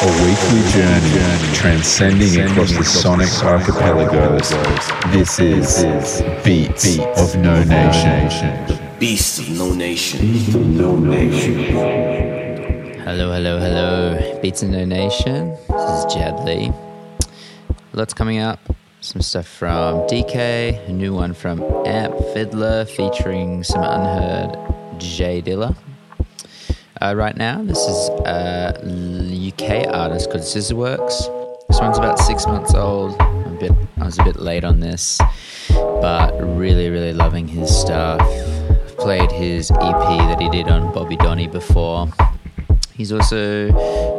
A weekly journey transcending across the sonic archipelagos. This is Beats of No Nation. Beast of No Nation. No Nation. Hello, hello, hello. Beats of No Nation. This is Jad Lee. Lots coming up. Some stuff from DK, a new one from Amp Fiddler featuring some unheard J Dilla. Uh, right now, this is a UK artist called Scissorworks. This one's about six months old. Bit, I was a bit late on this, but really, really loving his stuff. Played his EP that he did on Bobby Donny before. He's also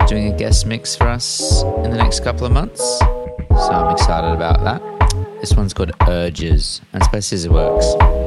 doing a guest mix for us in the next couple of months, so I'm excited about that. This one's called Urges, and it's by Scissorworks.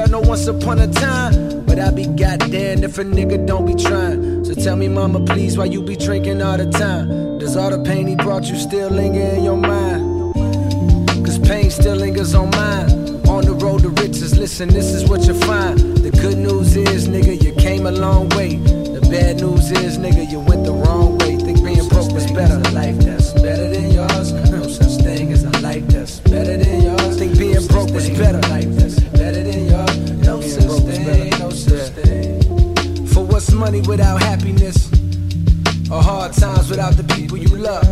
Tale, no once upon a time. But I be goddamn if a nigga don't be trying. So tell me, mama, please, why you be drinking all the time? Does all the pain he brought you still linger in your mind? Cause pain still lingers on mine. On the road to riches, listen, this is what you find. The good news is, nigga, you came a long way. The bad news is, nigga, you went the wrong way. Think being broke was better. Life that's better than yours. No such thing as a life that's better than yours. Think being broke was better money without happiness? Or hard times without the people you love?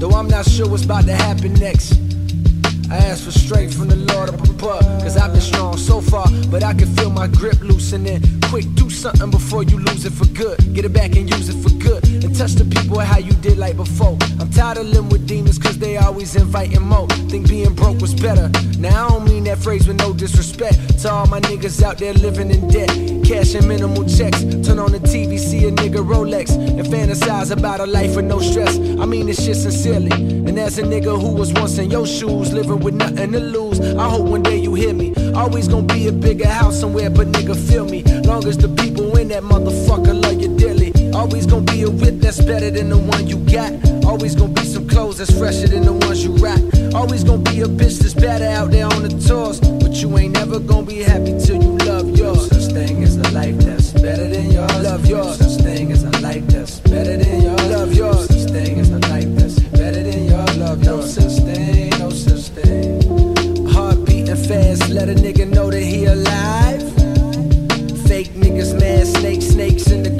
Though I'm not sure what's about to happen next. I ask for strength from the Lord up above. Cause I've been strong so far, but I can feel my grip loosening. Quick, do something before you lose it for good. Get it back and use it for good. And touch the people how you did like before. I'm tired of living with demons cause they always inviting more. Think being broke was better. Now I don't mean that phrase with no disrespect to all my niggas out there living in debt. Cashing minimal checks. Turn on the TV, see a nigga Rolex. And fantasize about a life with no stress. I mean this shit sincerely. And as a nigga who was once in your shoes, living with nothing to lose, I hope one day you hear me. Always gonna be a bigger house somewhere, but nigga, feel me. Long as the people in that motherfucker love you dearly. Always gonna be a whip that's better than the one you got. Always gonna be some clothes that's fresher than the ones you rock. Always gonna be a bitch that's better out there on the tours. But you ain't never gonna be happy till you love yours. Such thing as a life that's better than yours. Love yours. Such thing as a life that's better than yours.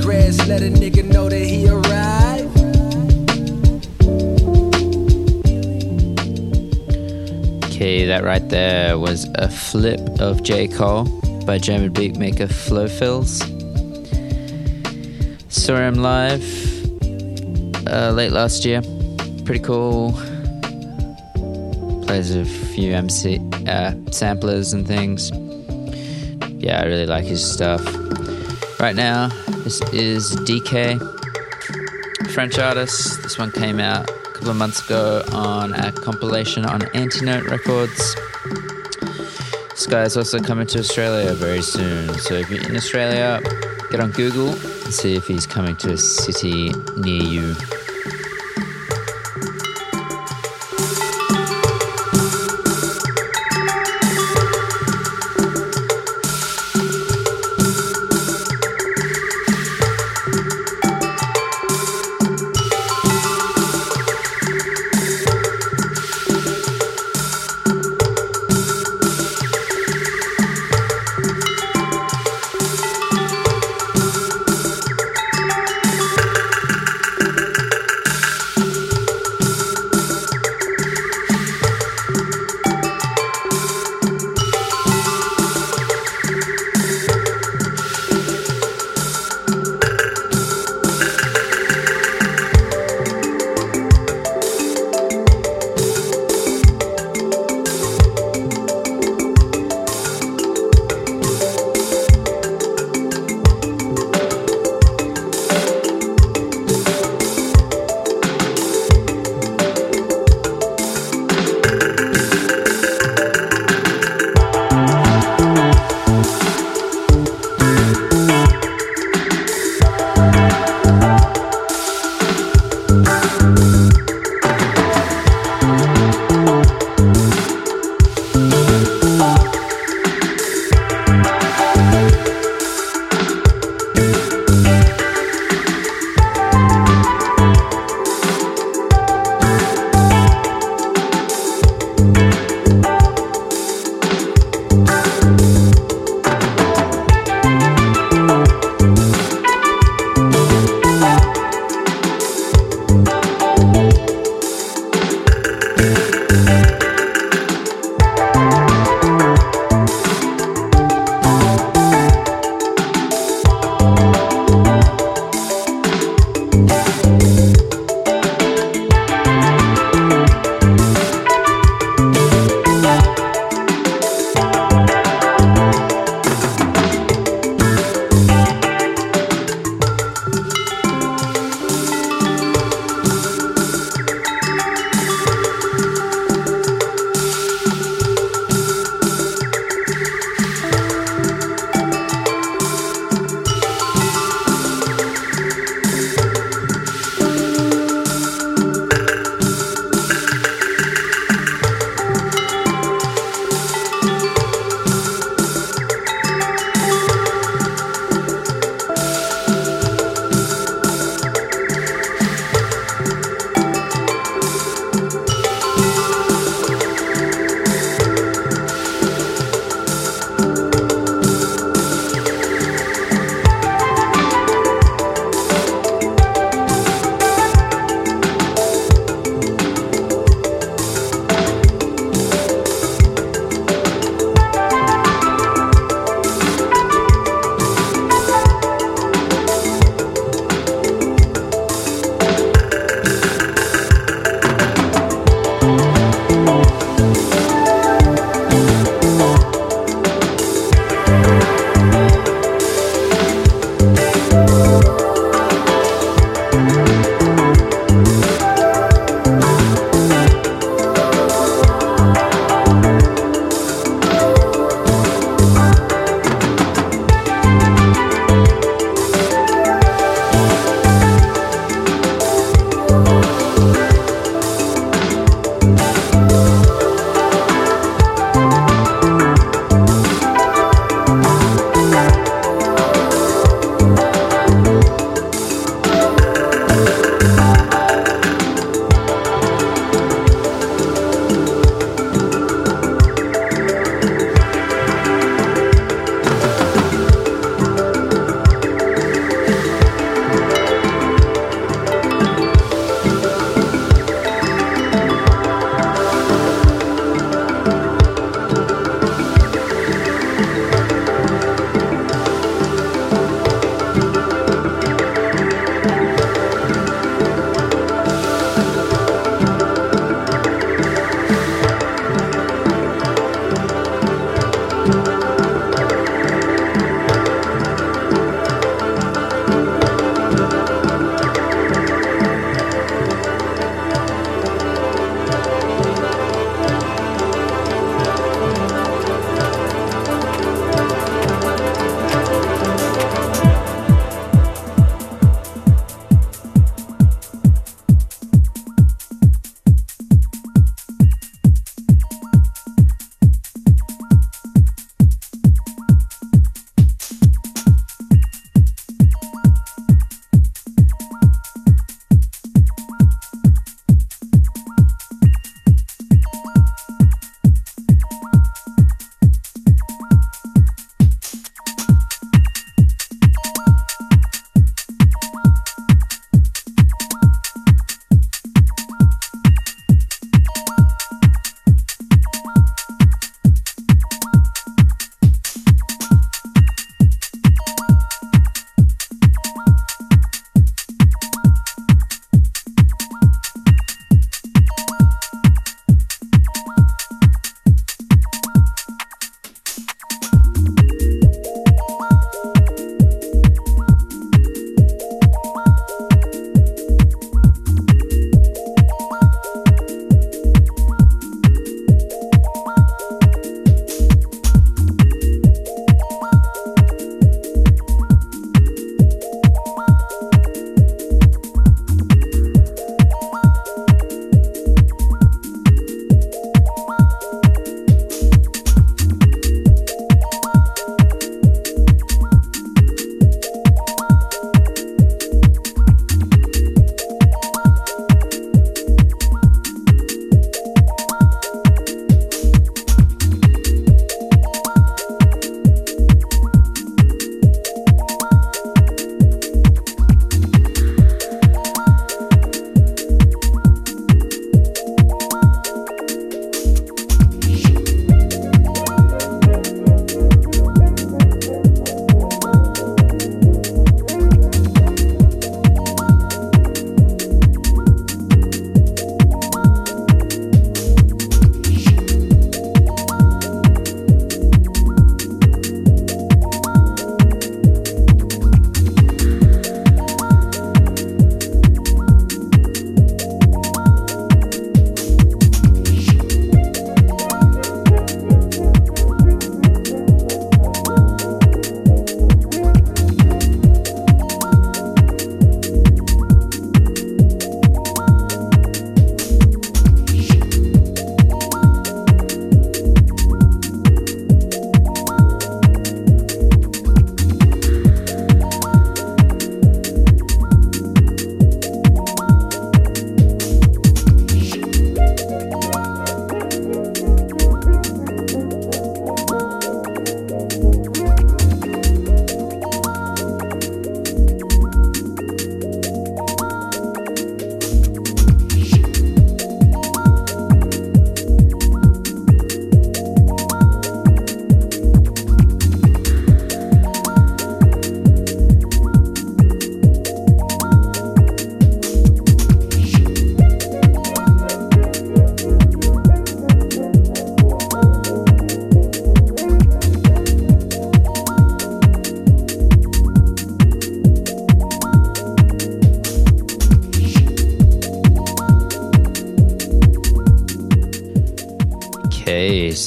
Grass, let a nigga know that he arrived. Okay, that right there was a flip of J. Cole by German beatmaker Flofilz. Saw him live uh, late last year. Pretty cool. Plays a few MPC uh, samplers and things. Yeah, I really like his stuff. Right now, this is DK, French artist. This one came out a couple of months ago on a compilation on Antinote Records. This guy is also coming to Australia very soon. So if you're in Australia, get on Google and see if he's coming to a city near you.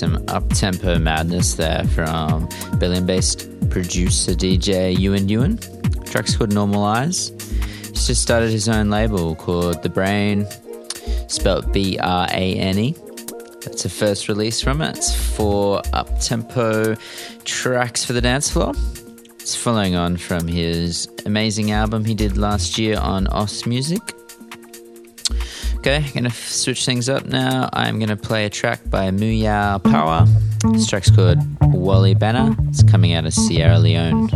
some up-tempo madness there from Berlin-based producer DJ Ewan Ewan. Track's called Normalize. He's just started his own label called The Brain, spelt B-R-A-N-E. That's the first release from it. It's four up-tempo tracks for the dance floor. It's following on from his amazing album he did last year on OS Music Okay, I'm gonna switch things up now. I'm gonna play a track by Muya Power. This track's called Wally Banner. It's coming out of Sierra Leone.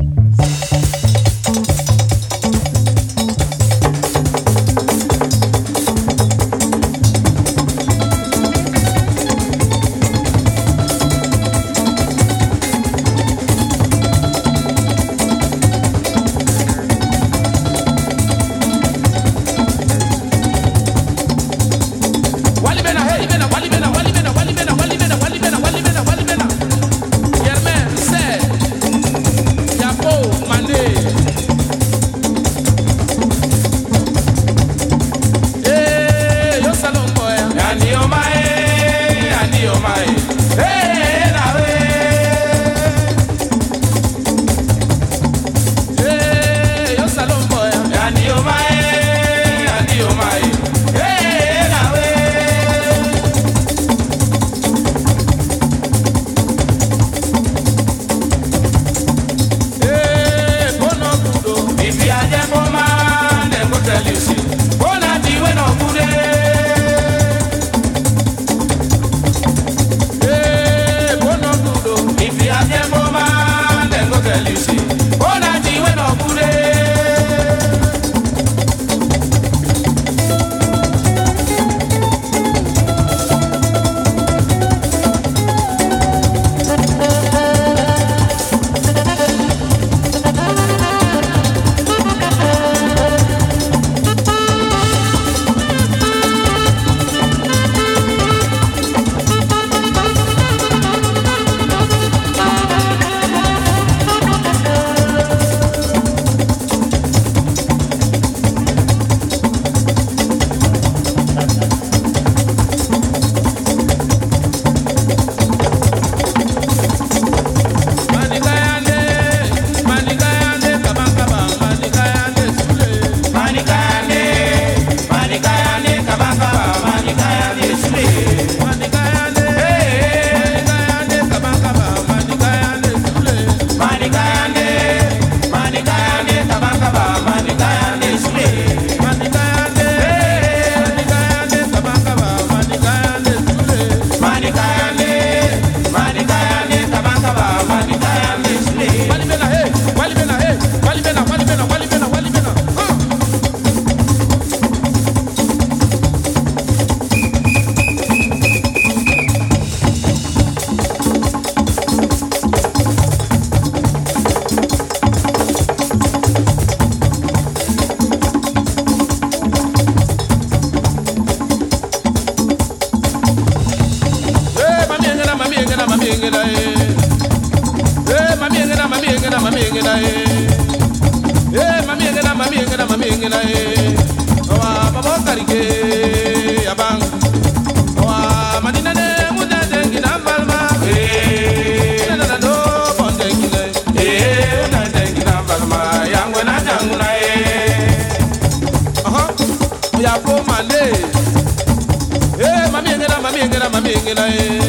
mami ngena e.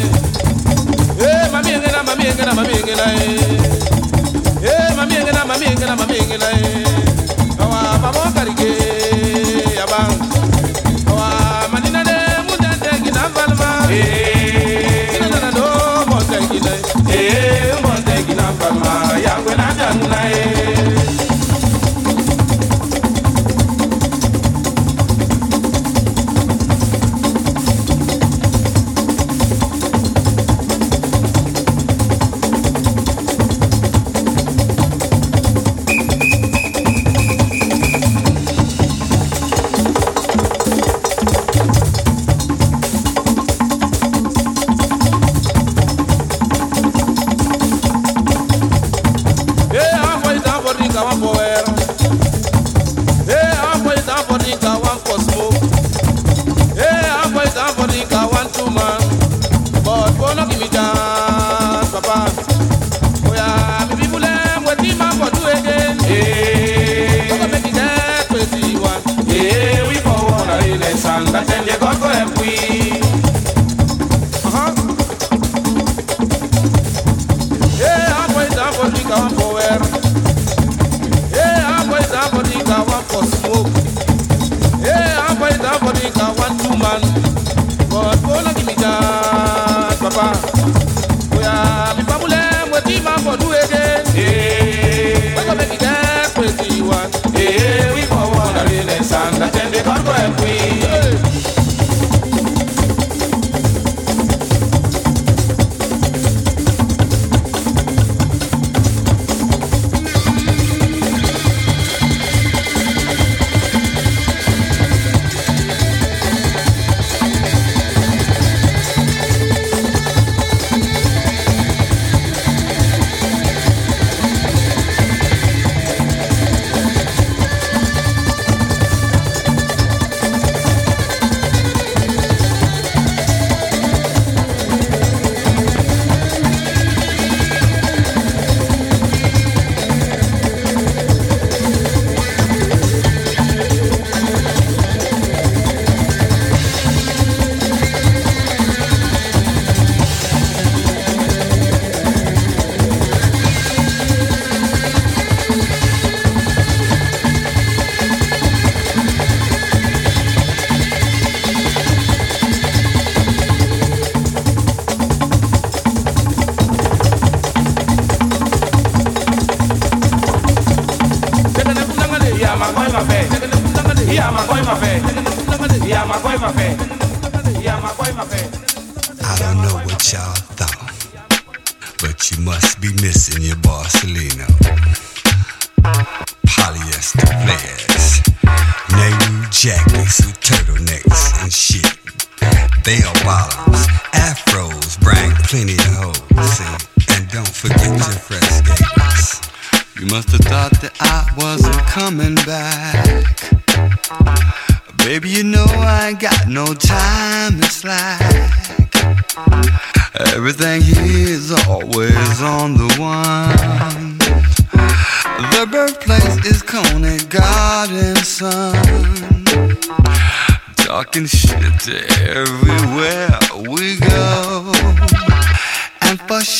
Eh mami ngena mami ngena mami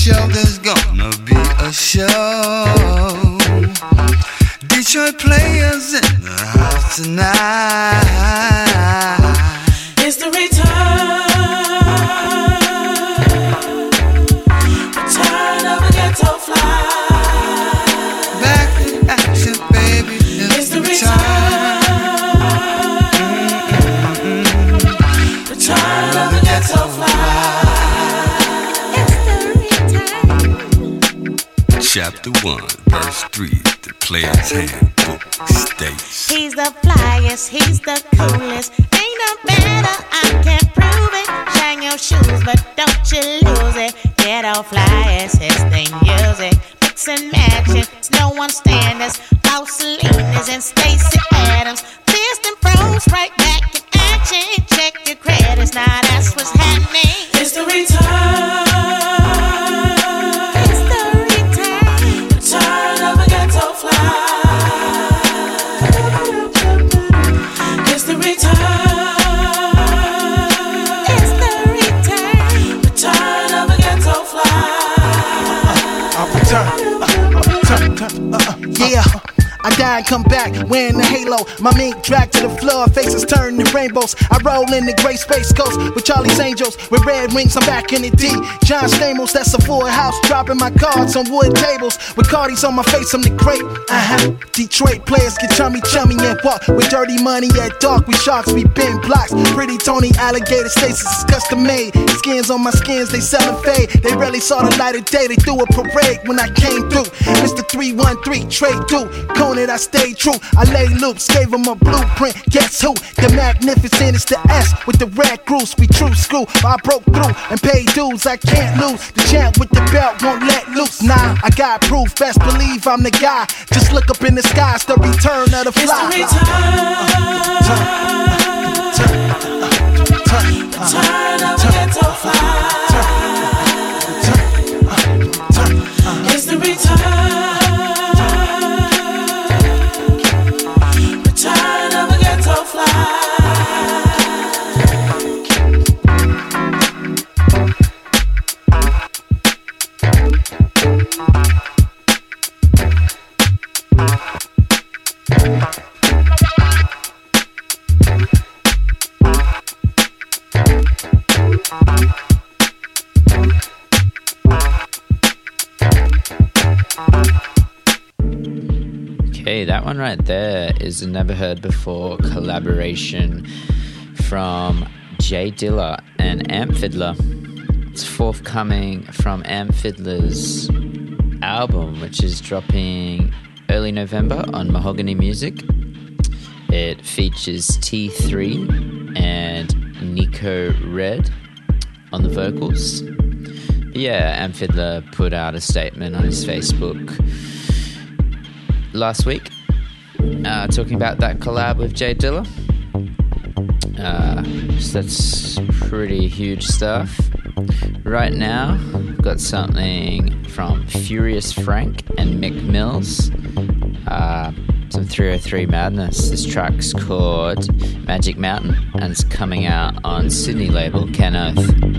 For there's gonna be a show. Detroit players in the house tonight. Chapter 1, verse 3, the player's handbook states. He's the flyest, he's the coolest. Ain't no better, I can prove it. Shine your shoes, but don't you lose it. Get off flyest, his thing music. Mix and matching, it's no one stand us. Pauselinas and Stacey Adams. Fist and pros right back in action. Check your credits, now that's what's happening. It's the return. Yeah. I die and come back wearing the halo. My mink dragged to the floor, faces turned to rainbows. I roll in the gray space coast with Charlie's Angels. With red wings, I'm back in the D. John Stamos, that's a full house. Dropping my cards on wood tables. With Cardi's on my face, I'm the great. Uh huh. Detroit players get chummy chummy and walk with dirty money at dark. We sharks, we bend blocks. Pretty Tony alligator stasis is custom made. Skins on my skins, they sellin' fade. They rarely saw the light of day. They threw a parade when I came through. Mr. 313, trade through. Conan, I stayed true. I lay loops, gave him a blueprint. Guess who? The magnificent is the S with the red goose. We true school. I broke through and paid dues. I can't lose. The champ with the belt won't let loose. Nah, I got proof. Best believe I'm the guy. Just look up in the sky. It's the return of the It's fly. the return. Return of ghetto fly. Okay, that one right there is a never heard before collaboration from J Dilla and Amp Fiddler. It's forthcoming from Amp Fiddler's album, which is dropping early November on Mahogani Music. It features T3 and Nico Red on the vocals. Yeah, Amp Fiddler put out a statement on his Facebook last week, uh, talking about that collab with J Dilla. Uh, so that's pretty huge stuff. Right now, I've got something from Furious Frank and Mick Mills. Uh, some 303 Madness. This track's called Magic Mountain and it's coming out on Sydney label Ken Oath.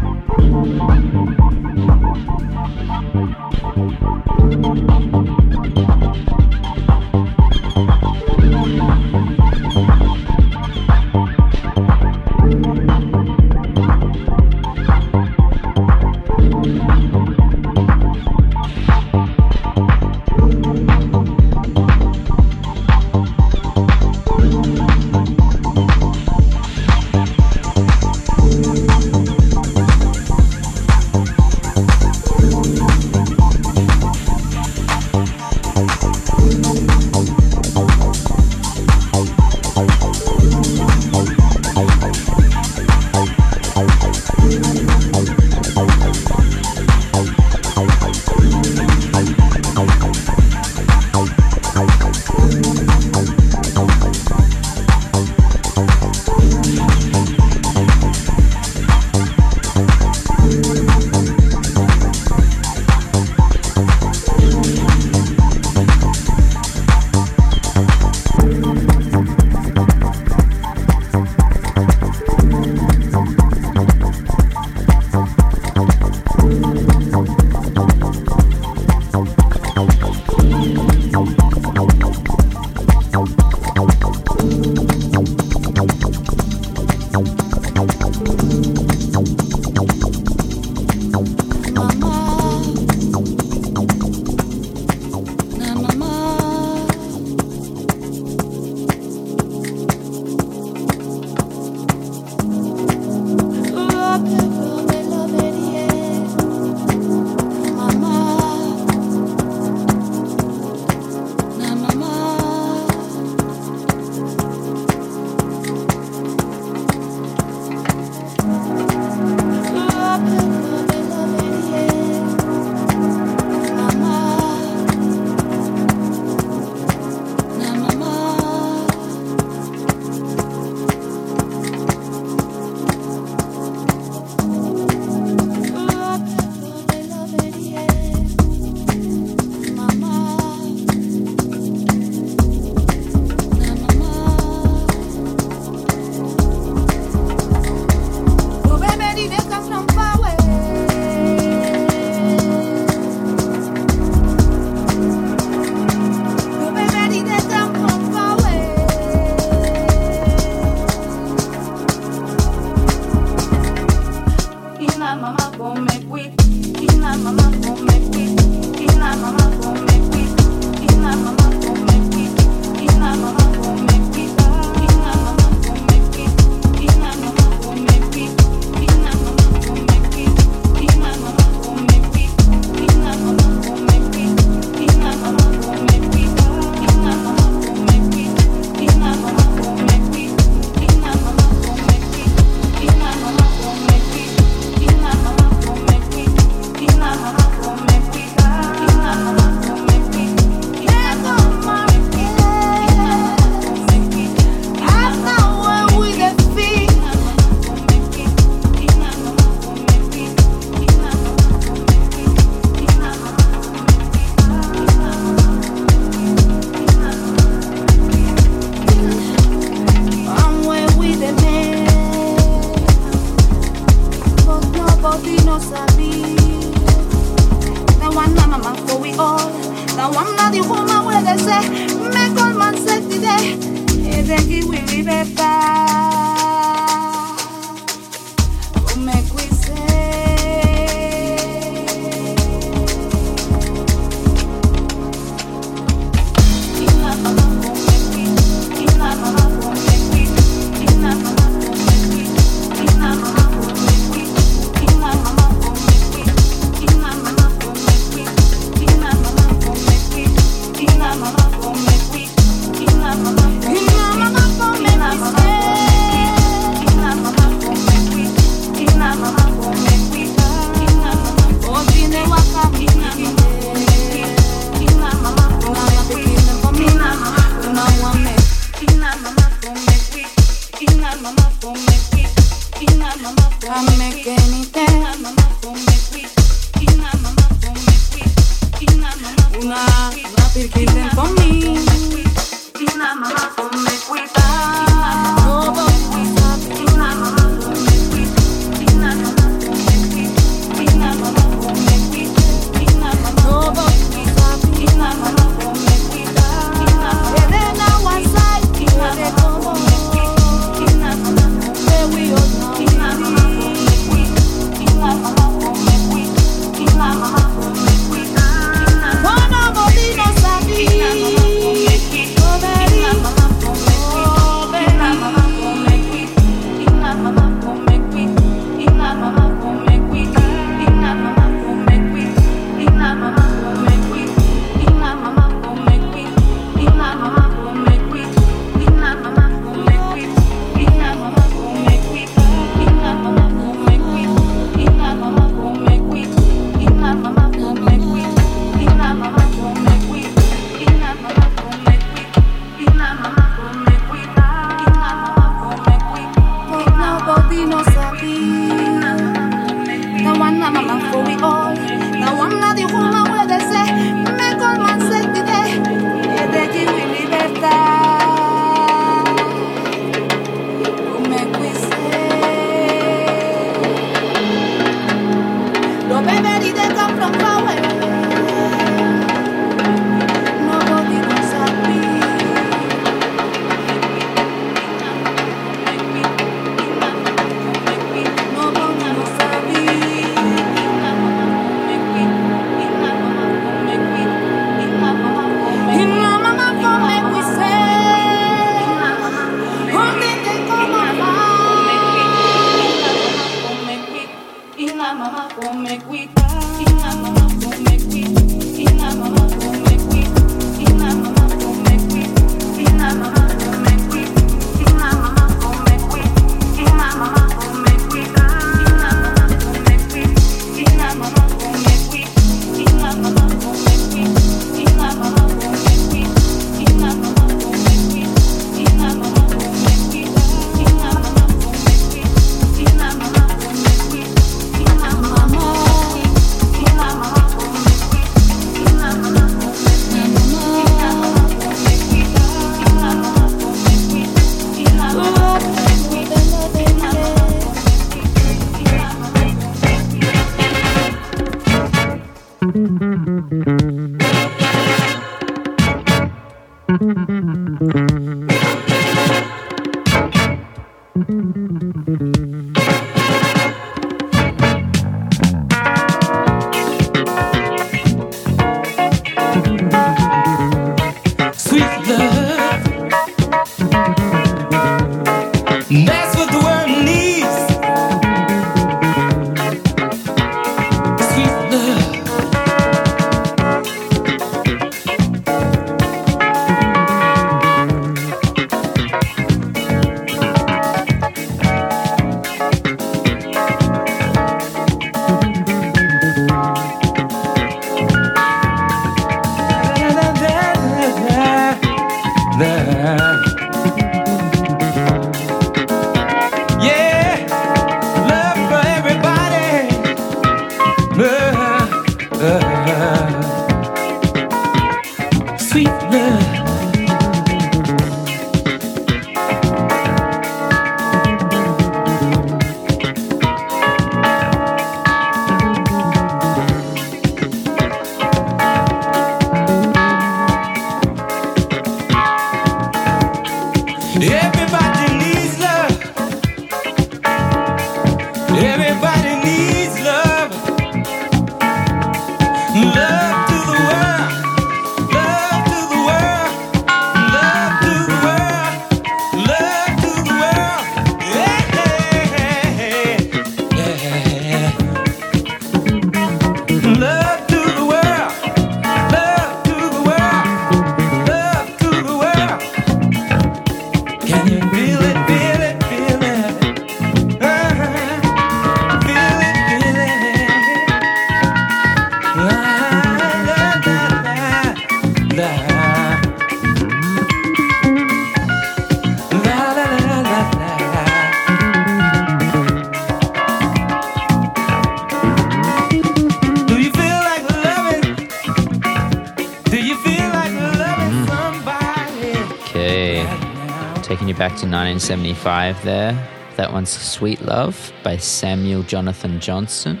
1975 there. That one's Sweet Love by Samuel Jonathan Johnson.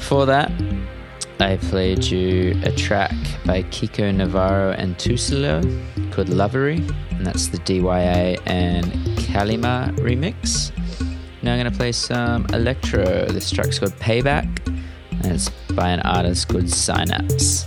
For that, I played you a track by Kiko Navarro and Tuccillo called Lovery, and that's the DYA and Kalima remix. Now I'm going to play some electro. This track's called Payback, and it's by an artist called Synapse.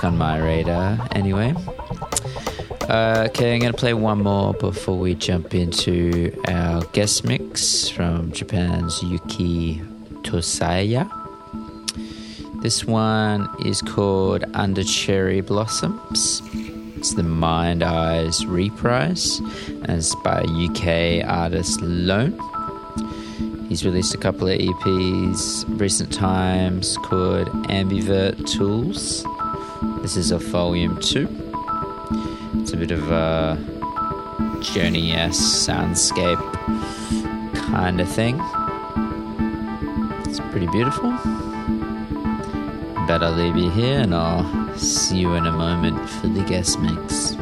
Back on my radar anyway. Uh, okay, I'm going to play one more before we jump into our guest mix from Japan's Yuki Tosaya. This one is called Under Cherry Blossoms. It's the Mind Eyes reprise, and it's by UK artist Lone. He's released a couple of EPs recent times called Ambivert Tools. This is a volume two. It's a bit of a journey esque soundscape kind of thing. It's pretty beautiful. I'll leave you here and I'll see you in a moment for the guest mix.